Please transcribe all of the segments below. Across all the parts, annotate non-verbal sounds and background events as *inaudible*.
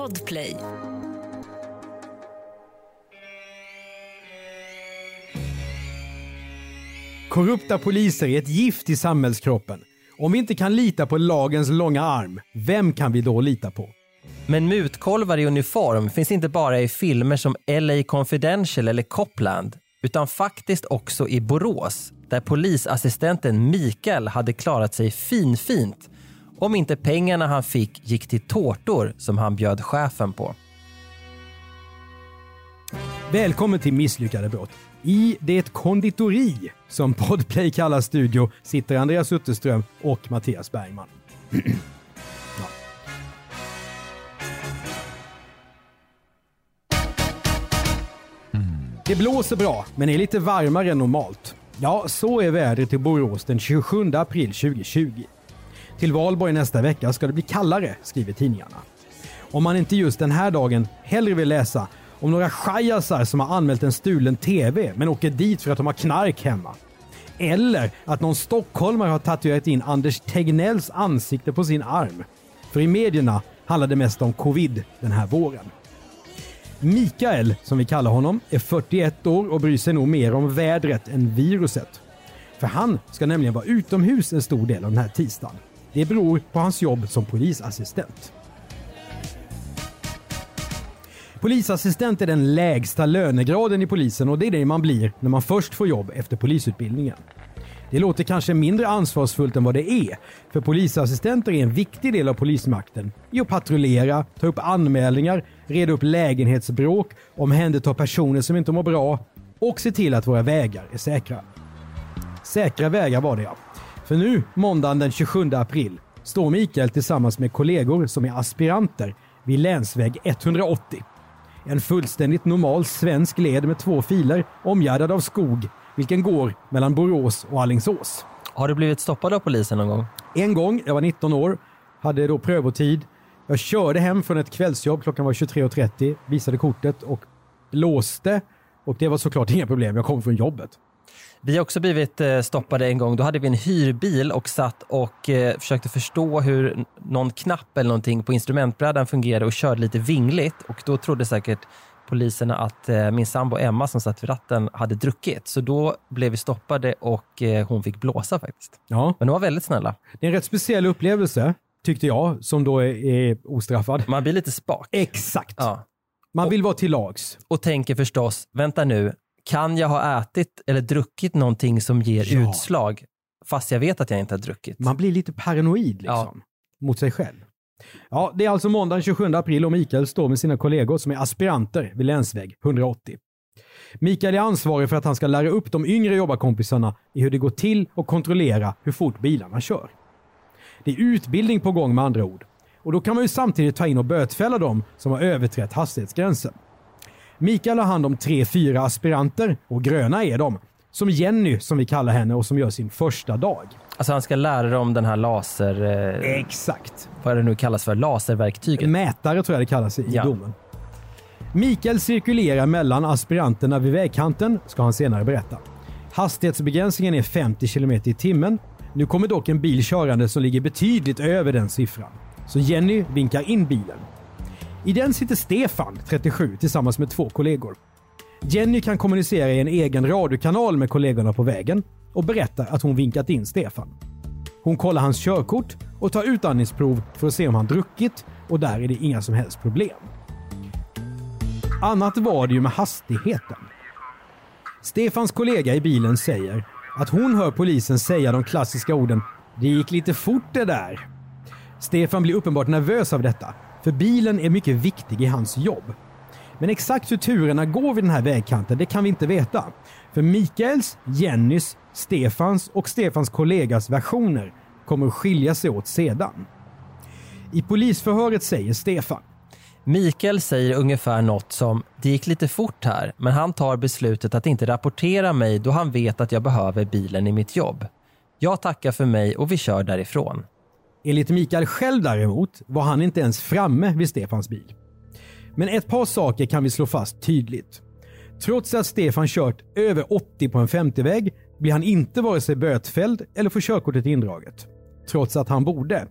Podplay. Korrupta poliser är ett gift i samhällskroppen. Om vi inte kan lita på lagens långa arm, vem kan vi då lita på? Men mutkolvar i uniform finns inte bara i filmer som LA Confidential eller Copland, utan faktiskt också i Borås, där polisassistenten Mikael hade klarat sig finfint om inte pengarna han fick gick till tårtor som han bjöd chefen på. Välkommen till Misslyckade brott. I det konditori som Podplay kallar studio sitter Andreas Utterström och Mattias Bergman. *clears throat* ja. Det blåser bra, men är lite varmare än normalt. Ja, så är vädret i Borås den 27 april 2020. Till valborg nästa vecka ska det bli kallare, skriver tidningarna. Om man inte just den här dagen hellre vill läsa om några schajasar som har anmält en stulen TV men åker dit för att de har knark hemma. Eller att någon stockholmare har tatuerat in Anders Tegnells ansikte på sin arm. För i medierna handlar det mest om covid den här våren. Mikael, som vi kallar honom, är 41 år och bryr sig nog mer om vädret än viruset. För han ska nämligen vara utomhus en stor del av den här tisdagen. Det beror på hans jobb som polisassistent. Polisassistent är den lägsta lönegraden i polisen och det är det man blir när man först får jobb efter polisutbildningen. Det låter kanske mindre ansvarsfullt än vad det är, för polisassistenter är en viktig del av polismakten i att patrullera, ta upp anmälningar, reda upp lägenhetsbråk, omhänderta personer som inte mår bra och se till att våra vägar är säkra. Säkra vägar var det ja. För nu, måndagen den 27 april, står Mikael tillsammans med kollegor som är aspiranter vid länsväg 180. En fullständigt normal svensk led med två filer omgärdad av skog vilken går mellan Borås och Allingsås. Har du blivit stoppad av polisen någon gång? En gång, jag var 19 år, hade då prövotid. Jag körde hem från ett kvällsjobb, klockan var 23.30, visade kortet och låste. Och det var såklart inga problem, jag kom från jobbet. Vi har också blivit eh, stoppade en gång. Då hade vi en hyrbil och satt och eh, försökte förstå hur någon knapp eller någonting på instrumentbrädan fungerade och körde lite vingligt. Och då trodde säkert poliserna att eh, min sambo Emma som satt vid ratten hade druckit. Så då blev vi stoppade och hon fick blåsa faktiskt. Ja. Men de var väldigt snälla. Det är en rätt speciell upplevelse, tyckte jag, som då är, är ostraffad. Man blir lite spak. Exakt. Ja. Man vill vara till lags. Och tänker förstås, vänta nu, kan jag ha ätit eller druckit någonting som ger Ja. utslag fast jag vet att jag inte har druckit? Man blir lite paranoid liksom, mot sig själv. Ja, det är alltså måndag den 27 april och Mikael står med sina kollegor som är aspiranter vid länsväg 180. Mikael är ansvarig för att han ska lära upp de yngre jobbarkompisarna i hur det går till och kontrollera hur fort bilarna kör. Det är utbildning på gång med andra ord. Och då kan man ju samtidigt ta in och bötfälla dem som har överträtt hastighetsgränsen. Mikael har hand om tre, fyra aspiranter och gröna är de. Som Jenny, som vi kallar henne och som gör sin första dag. Alltså han ska lära dem den här laser... Eh, Exakt. vad det nu kallas för, laserverktyget. Mätare tror jag det kallas i Ja. domen. Mikael cirkulerar mellan aspiranterna vid vägkanten, ska han senare berätta. Hastighetsbegränsningen är 50 km i timmen. Nu kommer dock en bil körande som ligger betydligt över den siffran. Så Jenny vinkar in bilen. I den sitter Stefan, 37, tillsammans med två kollegor. Jenny kan kommunicera i en egen radiokanal med kollegorna på vägen och berättar att hon vinkat in Stefan. Hon kollar hans körkort och tar utandningsprov för att se om han druckit och där är det inga som helst problem. Annat var det ju med hastigheten. Stefans kollega i bilen säger att hon hör polisen säga de klassiska orden “Det gick lite fort det där”. Stefan blir uppenbart nervös av detta, för bilen är mycket viktig i hans jobb. Men exakt hur turerna går vid den här vägkanten, det kan vi inte veta. För Mikaels, Jennys, Stefans och Stefans kollegas versioner kommer att skilja sig åt sedan. I polisförhöret säger Stefan Mikael säger ungefär något som “det gick lite fort här, men han tar beslutet att inte rapportera mig då han vet att jag behöver bilen i mitt jobb. Jag tackar för mig och vi kör därifrån.” Enligt Mikael själv däremot var han inte ens framme vid Stefans bil. Men ett par saker kan vi slå fast tydligt. Trots att Stefan kört över 80 på en 50-väg blir han inte vare sig bötfälld eller får körkortet indraget. Trots att han borde.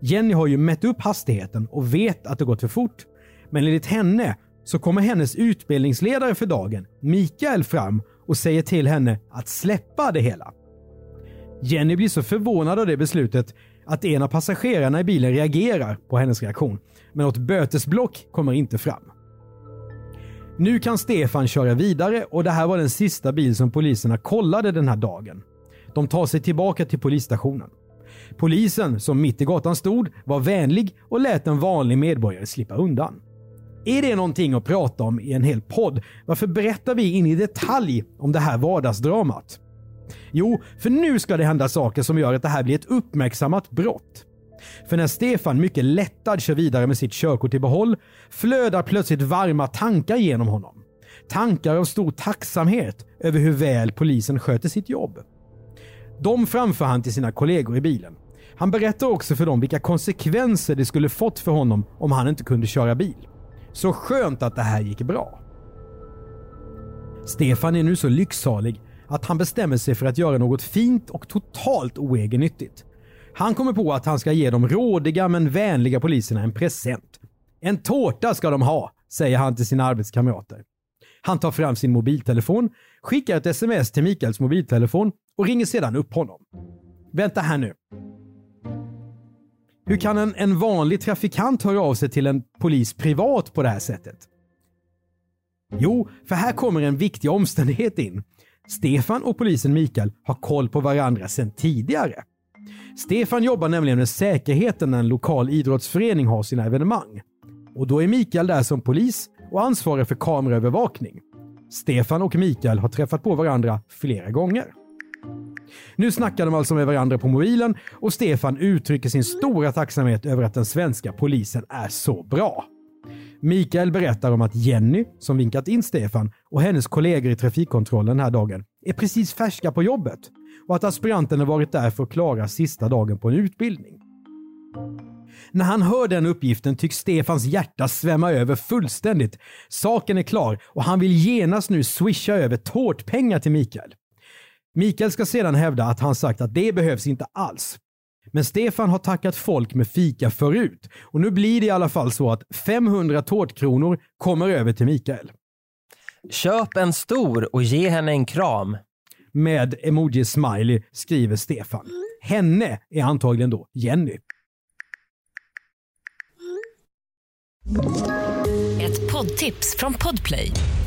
Jenny har ju mätt upp hastigheten och vet att det gått för fort. Men enligt henne så kommer hennes utbildningsledare för dagen, Mikael, fram och säger till henne att släppa det hela. Jenny blir så förvånad av det beslutet att en av passagerarna i bilen reagerar på hennes reaktion. Men något bötesblock kommer inte fram. Nu kan Stefan köra vidare och det här var den sista bil som poliserna kollade den här dagen. De tar sig tillbaka till polisstationen. Polisen, som mitt i gatan stod, var vänlig och lät en vanlig medborgare slippa undan. Är det någonting att prata om i en hel podd? Varför berättar vi in i detalj om det här vardagsdramat? Jo, för nu ska det hända saker som gör att det här blir ett uppmärksammat brott. För när Stefan mycket lättad kör vidare med sitt körkort i behåll flödar plötsligt varma tankar genom honom. Tankar av stor tacksamhet över hur väl polisen sköter sitt jobb. De framför han till sina kollegor i bilen. Han berättar också för dem vilka konsekvenser det skulle fått för honom om han inte kunde köra bil. Så skönt att det här gick bra. Stefan är nu så lycksalig att han bestämmer sig för att göra något fint och totalt oegennyttigt. Han kommer på att han ska ge de rådiga men vänliga poliserna en present. En tårta ska de ha, säger han till sina arbetskamrater. Han tar fram sin mobiltelefon, skickar ett sms till Mikaels mobiltelefon och ringer sedan upp honom. Vänta här nu. Hur kan en, en vanlig trafikant höra av sig till en polis privat på det här sättet? Jo, för här kommer en viktig omständighet in. Stefan och polisen Mikael har koll på varandra sedan tidigare. Stefan jobbar nämligen med säkerheten när en lokal idrottsförening har sina evenemang. Och då är Mikael där som polis och ansvarig för kameraövervakning. Stefan och Mikael har träffat på varandra flera gånger. Nu snackar de alltså med varandra på mobilen och Stefan uttrycker sin stora tacksamhet över att den svenska polisen är så bra. Mikael berättar om att Jenny, som vinkat in Stefan, och hennes kollegor i trafikkontrollen den här dagen är precis färska på jobbet och att aspiranten har varit där för att klara sista dagen på en utbildning. När han hör den uppgiften tycks Stefans hjärta svämma över fullständigt. Saken är klar och han vill genast nu swisha över tårtpengar till Mikael. Mikael ska sedan hävda att han sagt att det behövs inte alls. Men Stefan har tackat folk med fika förut och nu blir det i alla fall så att 500 tårtkronor kommer över till Mikael. Köp en stor och ge henne en kram. Med emoji smiley skriver Stefan. Henne är antagligen då Jenny. Ett poddtips från Podplay.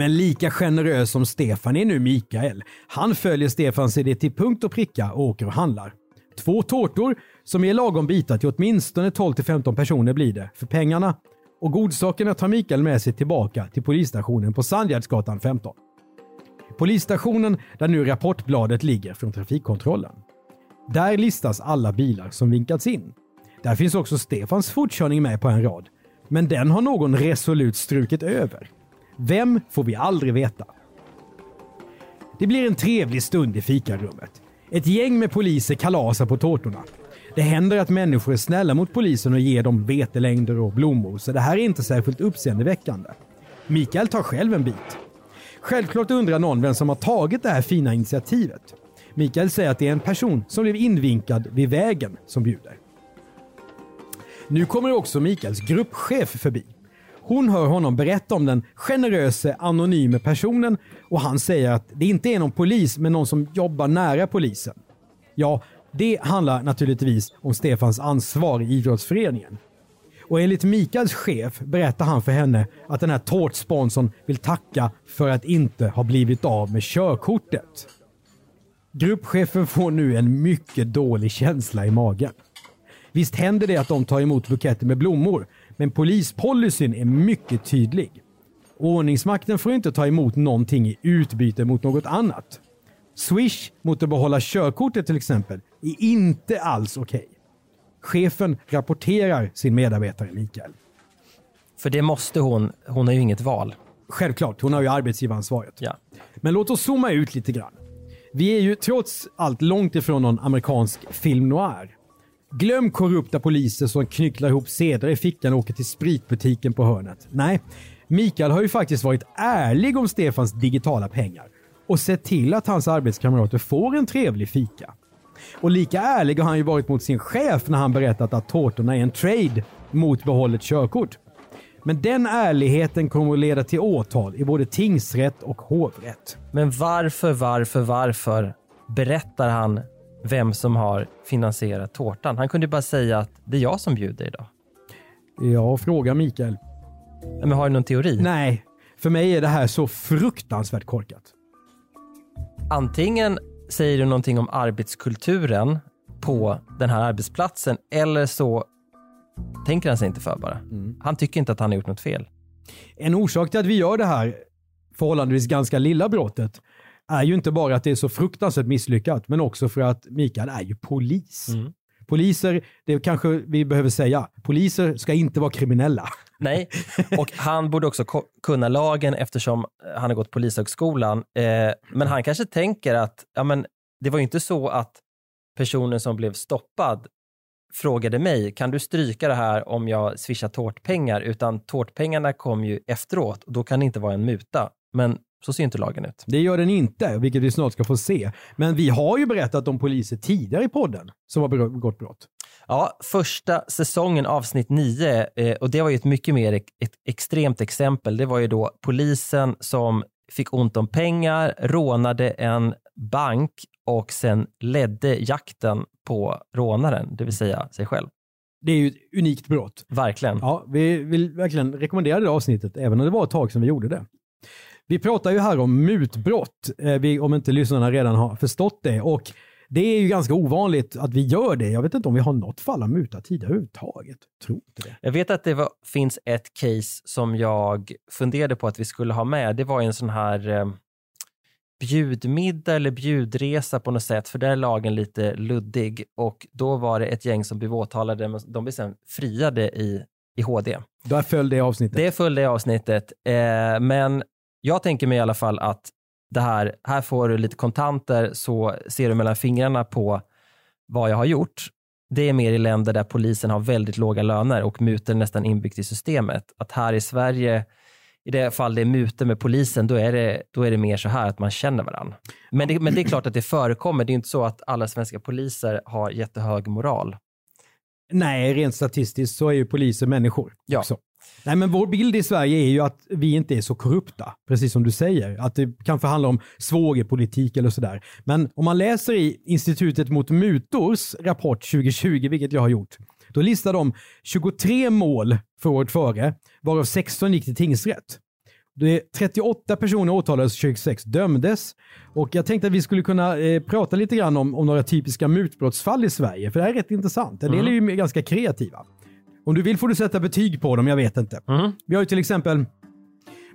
Men lika generös som Stefan är nu Mikael. Han följer Stefans idé till punkt och pricka och åker och handlar. Två tårtor som är lagom bitar till åtminstone 12-15 personer blir det för pengarna. Och godsakerna tar Mikael med sig tillbaka till polisstationen på Sandgärdsgatan 15. Polisstationen där nu rapportbladet ligger från trafikkontrollen. Där listas alla bilar som vinkats in. Där finns också Stefans fortkörning med på en rad. Men den har någon resolut strukit över. Vem får vi aldrig veta. Det blir en trevlig stund i fikarummet. Ett gäng med poliser kalasar på tårtorna. Det händer att människor är snälla mot polisen och ger dem vetelängder och blommor, så det här är inte särskilt uppseendeväckande. Mikael tar själv en bit. Självklart undrar någon vem som har tagit det här fina initiativet. Mikael säger att det är en person som blev invinkad vid vägen som bjuder. Nu kommer också Mikaels gruppchef förbi. Hon hör honom berätta om den generöse anonyme personen och han säger att det inte är någon polis men någon som jobbar nära polisen. Ja, det handlar naturligtvis om Stefans ansvar i idrottsföreningen. Och enligt Mikaels chef berättar han för henne att den här tårtsponsorn vill tacka för att inte ha blivit av med körkortet. Gruppchefen får nu en mycket dålig känsla i magen. Visst händer det att de tar emot buketter med blommor, men polispolicyn är mycket tydlig. Ordningsmakten får inte ta emot någonting i utbyte mot något annat. Swish mot att behålla körkortet till exempel är inte alls okej. Okay. Chefen rapporterar sin medarbetare Mikael. För det måste hon. Hon har ju inget val. Självklart, hon har ju arbetsgivaransvaret. Ja. Men låt oss zooma ut lite grann. Vi är ju trots allt långt ifrån någon amerikansk film noir. Glöm korrupta poliser som knycklar ihop sedlar i fickan och åker till spritbutiken på hörnet. Nej, Mikael har ju faktiskt varit ärlig om Stefans digitala pengar och sett till att hans arbetskamrater får en trevlig fika. Och lika ärlig har han ju varit mot sin chef när han berättat att tårtorna är en trade mot behållet körkort. Men den ärligheten kommer att leda till åtal i både tingsrätt och hovrätt. Men varför, varför, varför berättar han vem som har finansierat tårtan? Han kunde ju bara säga att det är jag som bjuder idag. Ja, fråga Mikael. Men har du någon teori? Nej, för mig är det här så fruktansvärt korkat. Antingen säger du någonting om arbetskulturen på den här arbetsplatsen eller så tänker han sig inte för bara. Han tycker inte att han har gjort något fel. En orsak till att vi gör det här förhållandevis ganska lilla brottet är ju inte bara att det är så fruktansvärt misslyckat, men också för att Mikael är ju polis. Poliser, det kanske vi behöver säga, poliser ska inte vara kriminella. Nej, *laughs* och han borde också kunna lagen eftersom han har gått polishögskolan. Eh, men han kanske tänker att ja, men det var ju inte så att personen som blev stoppad frågade mig, kan du stryka det här om jag swishar tårtpengar? Utan tårtpengarna kom ju efteråt och då kan det inte vara en muta. Men så ser inte lagen ut. Det gör den inte, vilket vi snart ska få se. Men vi har ju berättat om poliser tidigare i podden som har begått brott. Ja, första säsongen, avsnitt 9, eh, och det var ju ett mycket mer ett extremt exempel. Det var ju då polisen som fick ont om pengar, rånade en bank och sen ledde jakten på rånaren, det vill säga sig själv. Det är ju ett unikt brott. Verkligen. Ja, vi vill verkligen rekommendera det avsnittet, även om det var ett tag sedan vi gjorde det. Vi pratar ju här om mutbrott, eh, om inte lyssnarna redan har förstått det. Och det är ju ganska ovanligt att vi gör det. Jag vet inte om vi har något fall av muta tidigare överhuvudtaget. Tror inte det. Jag vet att det var, finns ett case som jag funderade på att vi skulle ha med. Det var en sån här eh, bjudmiddag eller bjudresa på något sätt, för där är lagen lite luddig. Och då var det ett gäng som blev åtalade, men de blev sen friade i, i HD. Där föll det avsnittet. Det följde avsnittet, eh, men jag tänker mig i alla fall att det här, här får du lite kontanter så ser du mellan fingrarna på vad jag har gjort. Det är mer i länder där polisen har väldigt låga löner och mutor nästan inbyggt i systemet. Att här i Sverige, i det fall det är mutor med polisen, då är det, då är det mer så här att man känner varandra. Men det, men det är klart att det förekommer. Det är inte så att alla svenska poliser har jättehög moral. Nej, rent statistiskt så är ju poliser människor Ja. också. Nej, men vår bild i Sverige är ju att vi inte är så korrupta, precis som du säger. Att det kanske handlar om svågerpolitik eller sådär. Men om man läser i Institutet mot mutors rapport 2020, vilket jag har gjort, då listar de 23 mål för året före, varav 16 gick till tingsrätt. Det är 38 personer åtalades och 26 dömdes. Och jag tänkte att vi skulle kunna eh, prata lite grann om, om några typiska mutbrottsfall i Sverige, för det här är rätt intressant. En del är ju ganska kreativa. Om du vill får du sätta betyg på dem, jag vet inte. Vi har ju till exempel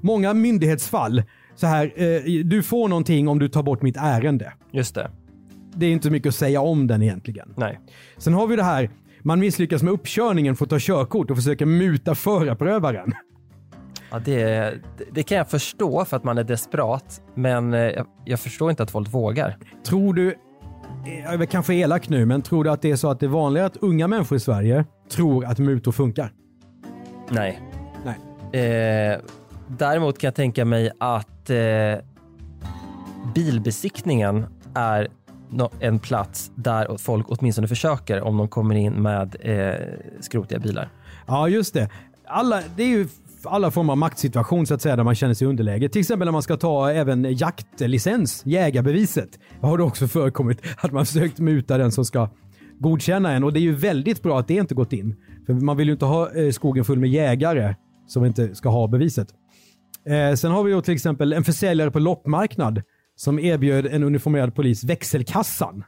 många myndighetsfall. Så här, eh, du får någonting om du tar bort mitt ärende. Just det. Det är inte mycket att säga om den egentligen. Nej. Sen har vi det här, man misslyckas med uppkörningen för att ta körkort och försöker muta förarprövaren. Ja, det, det- det kan jag förstå för att man är desperat, men eh, jag, jag förstår inte att folk vågar. Tror du, eh, jag är kanske elak nu, men tror du att det är så att det är vanligare att unga människor i Sverige tror att mutor funkar? Nej. Nej. Eh, däremot kan jag tänka mig att eh, bilbesiktningen är en plats där folk åtminstone försöker om de kommer in med eh, skrotiga bilar. Ja, just det. Alla, det är ju alla former av maktsituation så att säga där man känner sig i underläge. Till exempel när man ska ta även jaktlicens, jägarbeviset. Har det också förekommit att man *laughs* försökt muta den som ska godkänna en och det är ju väldigt bra att det inte gått in. För man vill ju inte ha eh, skogen full med jägare som inte ska ha beviset. Eh, sen har vi då till exempel en försäljare på loppmarknad som erbjöd en uniformerad polis växelkassan.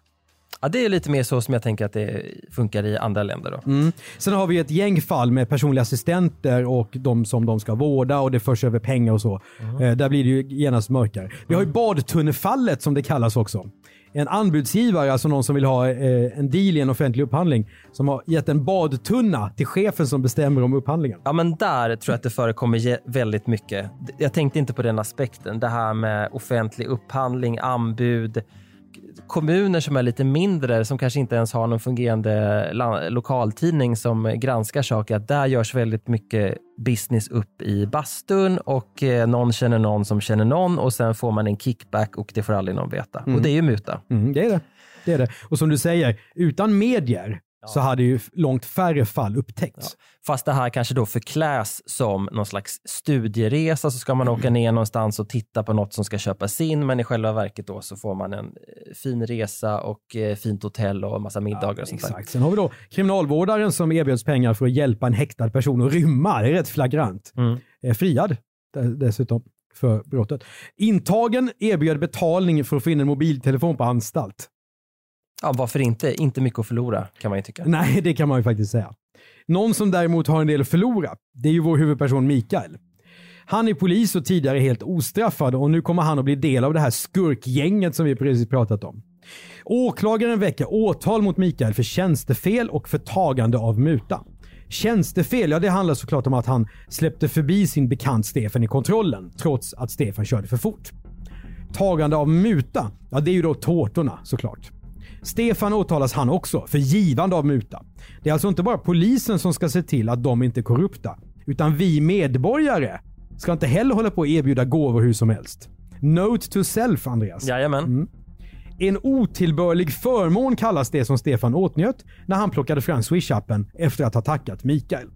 Ja, det är lite mer så som jag tänker att det funkar i andra länder. Då. Mm. Sen har vi ett gäng fall med personliga assistenter och de som de ska vårda och det förs över pengar och så. Eh, där blir det ju genast mörkare. Vi har ju badtunnelfallet som det kallas också. En anbudsgivare, alltså någon som vill ha eh, en deal i en offentlig upphandling, som har gett en badtunna till chefen som bestämmer om upphandlingen. Ja, men där tror jag att det förekommer väldigt mycket. Jag tänkte inte på den aspekten. Det här med offentlig upphandling, anbud, kommuner som är lite mindre, som kanske inte ens har någon fungerande lokaltidning som granskar saker, att där görs väldigt mycket business upp i bastun och eh, någon känner någon som känner någon och sen får man en kickback och det får aldrig någon veta. Och det är ju muta. Mm, det är det. det är det. Och som du säger, utan medier så hade ju långt färre fall upptäckts. Fast det här kanske då förkläs som någon slags studieresa, så ska man åka ner någonstans och titta på något som ska köpas in, men i själva verket då så får man en eh, fin resa och eh, fint hotell och massa middagar och sånt där. Exakt. Sen har vi då kriminalvårdaren som erbjöds pengar för att hjälpa en häktad person att rymma. Det är rätt flagrant. Mm. Eh, friad de- dessutom för brottet. Intagen erbjöd betalning för att få in en mobiltelefon på anstalt. Ja, varför inte? Inte mycket att förlora kan man ju tycka. Nej, det kan man ju faktiskt säga. Någon som däremot har en del att förlora, det är ju vår huvudperson Mikael. Han är polis och tidigare helt ostraffad och nu kommer han att bli del av det här skurkgänget som vi precis pratat om. Åklagaren väcker åtal mot Mikael för tjänstefel och förtagande av muta. Tjänstefel, ja det handlar såklart om att han släppte förbi sin bekant Stefan i kontrollen trots att Stefan körde för fort. Tagande av muta, ja det är ju då tårtorna såklart. Stefan åtalas han också för givande av muta. Det är alltså inte bara polisen som ska se till att de inte är korrupta, utan vi medborgare ska inte heller hålla på att erbjuda gåvor hur som helst. Note to self, Andreas. Jajamän. En otillbörlig förmån kallas det som Stefan åtnjöt när han plockade fram Swish-appen efter att ha tackat Mikael.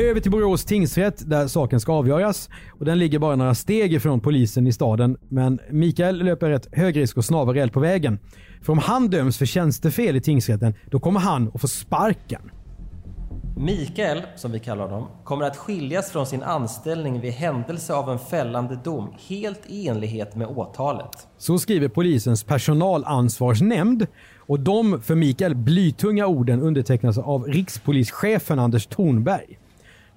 Över till Borås tingsrätt där saken ska avgöras. Och Den ligger bara några steg ifrån polisen i staden. Men Mikael löper ett hög risk att snava rejält på vägen. För om han döms för tjänstefel i tingsrätten, då kommer han att få sparken. Mikael, som vi kallar honom, kommer att skiljas från sin anställning vid händelse av en fällande dom helt i enlighet med åtalet. Så skriver polisens personalansvarsnämnd och de för Mikael blytunga orden undertecknas av rikspolischefen Anders Thornberg.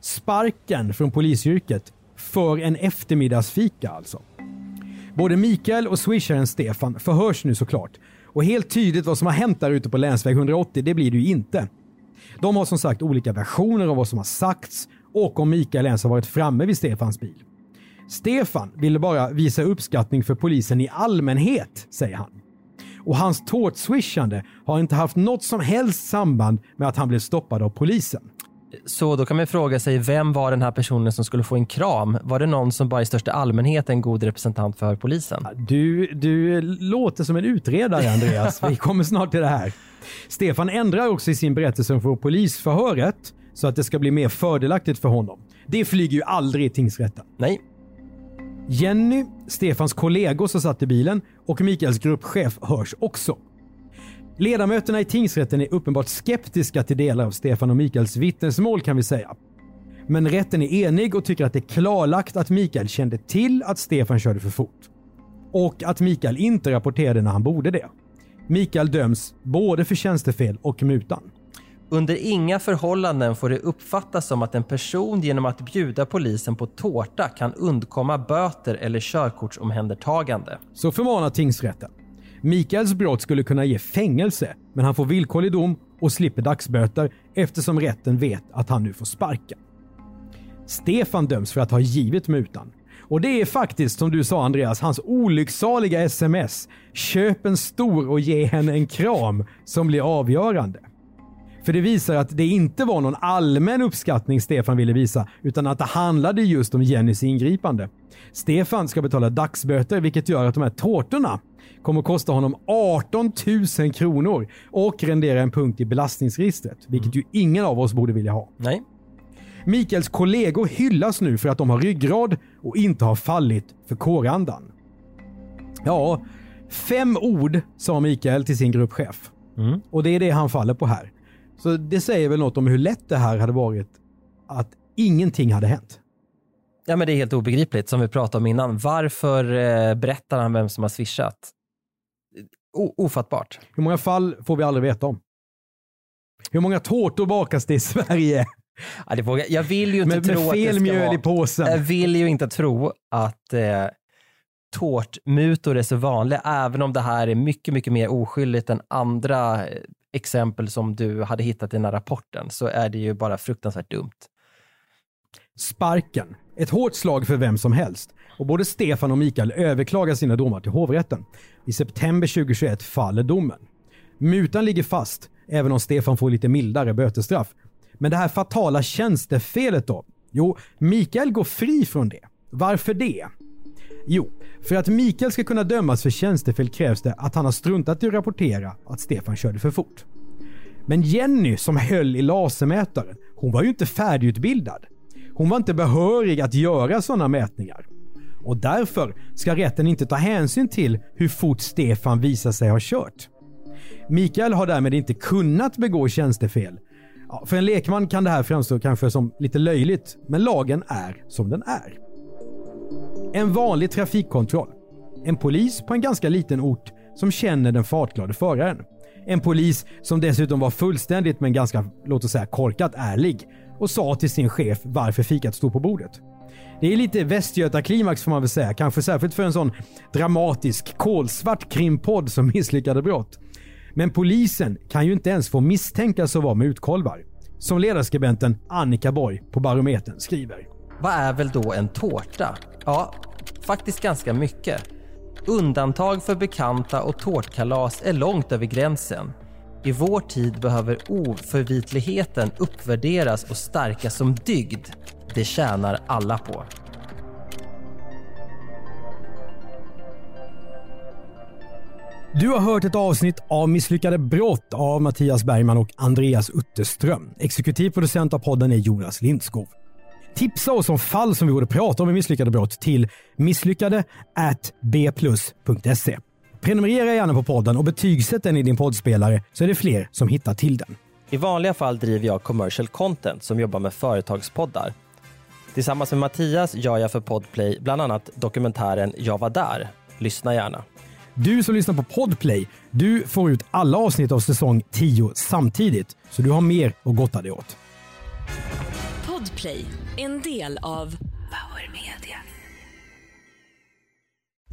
Sparken från polisyrket för en eftermiddagsfika alltså. Både Mikael och swisharen Stefan förhörs nu såklart. Och helt tydligt vad som har hänt där ute på länsväg 180, det blir det ju inte. De har som sagt olika versioner av vad som har sagts och om Mikael ens har varit framme vid Stefans bil. Stefan ville bara visa uppskattning för polisen i allmänhet, säger han. Och hans tårtswishande har inte haft något som helst samband med att han blev stoppad av polisen. Så då kan man fråga sig, vem var den här personen som skulle få en kram? Var det någon som bara i största allmänhet är en god representant för polisen? Du, du låter som en utredare Andreas. Vi kommer snart till det här. Stefan ändrar också i sin berättelse från polisförhöret så att det ska bli mer fördelaktigt för honom. Det flyger ju aldrig i tingsrätten. Nej, Jenny, Stefans kollegor som satt i bilen och Mikaels gruppchef hörs också. Ledamöterna i tingsrätten är uppenbart skeptiska till delar av Stefan och Mikaels vittnesmål kan vi säga. Men rätten är enig och tycker att det är klarlagt att Mikael kände till att Stefan körde för fort. Och att Mikael inte rapporterade när han borde det. Mikael döms både för tjänstefel och mutan. Under inga förhållanden får det uppfattas som att en person genom att bjuda polisen på tårta kan undkomma böter eller körkortsomhändertagande. Så förmanar tingsrätten. Mikaels brott skulle kunna ge fängelse, men han får villkorlig dom och slipper dagsböter eftersom rätten vet att han nu får sparken. Stefan döms för att ha givit mutan. Och det är faktiskt, som du sa Andreas, hans olycksaliga sms “Köp en stor och ge henne en kram” som blir avgörande. För det visar att det inte var någon allmän uppskattning Stefan ville visa, utan att det handlade just om Jennys ingripande. Stefan ska betala dagsböter, vilket gör att de här tårtorna kommer att kosta honom 18 000 kronor och rendera en punkt i belastningsregistret, vilket ju ingen av oss borde vilja ha. Nej, Mikaels kollegor hyllas nu för att de har ryggrad och inte har fallit för kårandan. Ja, fem ord sa Mikael till sin gruppchef. Mm. Och det är det han faller på här. Så det säger väl något om hur lätt det här hade varit att ingenting hade hänt. Ja, men det är helt obegripligt som vi pratade om innan. Varför eh, berättar han vem som har swishat? O- ofattbart. Hur många fall får vi aldrig veta om? Hur många tårtor bakas det i Sverige Ja, det vågar, jag vill ju inte med, tro med att det fel ska mjöl vara... i påsen? Jag vill ju inte tro att eh, tårtmutor är så vanliga, även om det här är mycket, mycket mer oskyldigt än andra eh, exempel som du hade hittat i den här rapporten, så är det ju bara fruktansvärt dumt. Sparken. Ett hårt slag för vem som helst. Och både Stefan och Mikael överklagar sina domar till hovrätten. I september 2021 faller domen. Mutan ligger fast, även om Stefan får lite mildare bötesstraff. Men det här fatala tjänstefelet då? Jo, Mikael går fri från det. Varför det? Jo, för att Mikael ska kunna dömas för tjänstefel krävs det att han har struntat i att rapportera att Stefan körde för fort. Men Jenny som höll i lasermätaren, hon var ju inte färdigutbildad. Hon var inte behörig att göra sådana mätningar. Och därför ska rätten inte ta hänsyn till hur fort Stefan visar sig ha kört. Mikael har därmed inte kunnat begå tjänstefel. Ja, för en lekman kan det här framstå kanske som lite löjligt, men lagen är som den är. En vanlig trafikkontroll. En polis på en ganska liten ort som känner den fartglade föraren. En polis som dessutom var fullständigt men ganska, låt oss säga korkat ärlig och sa till sin chef varför fikat stod på bordet. Det är lite västgötaklimax får man väl säga, kanske särskilt för en sån dramatisk kolsvart krimpodd som misslyckade brott. Men polisen kan ju inte ens få misstänkas att vara mutkolvar. Som ledarskribenten Annika Borg på Barometern skriver. Vad är väl då en tårta? Ja, faktiskt ganska mycket. Undantag för bekanta och tårtkalas är långt över gränsen. I vår tid behöver oförvitligheten uppvärderas och stärkas som dygd. Det tjänar alla på. Du har hört ett avsnitt av Misslyckade brott av Mattias Bergman och Andreas Utterström. Exekutiv producent av podden är Jonas Lindskov. Tipsa oss om fall som vi borde prata om i Misslyckade brott till misslyckade bplus.se. Prenumerera gärna på podden och betygsätt den i din poddspelare så är det fler som hittar till den. I vanliga fall driver jag commercial content som jobbar med företagspoddar. Tillsammans med Mattias gör jag för Podplay bland annat dokumentären Jag var där. Lyssna gärna. Du som lyssnar på Podplay, du får ut alla avsnitt av säsong 10 samtidigt, så du har mer att gotta dig åt. Podplay, en del av Power Media.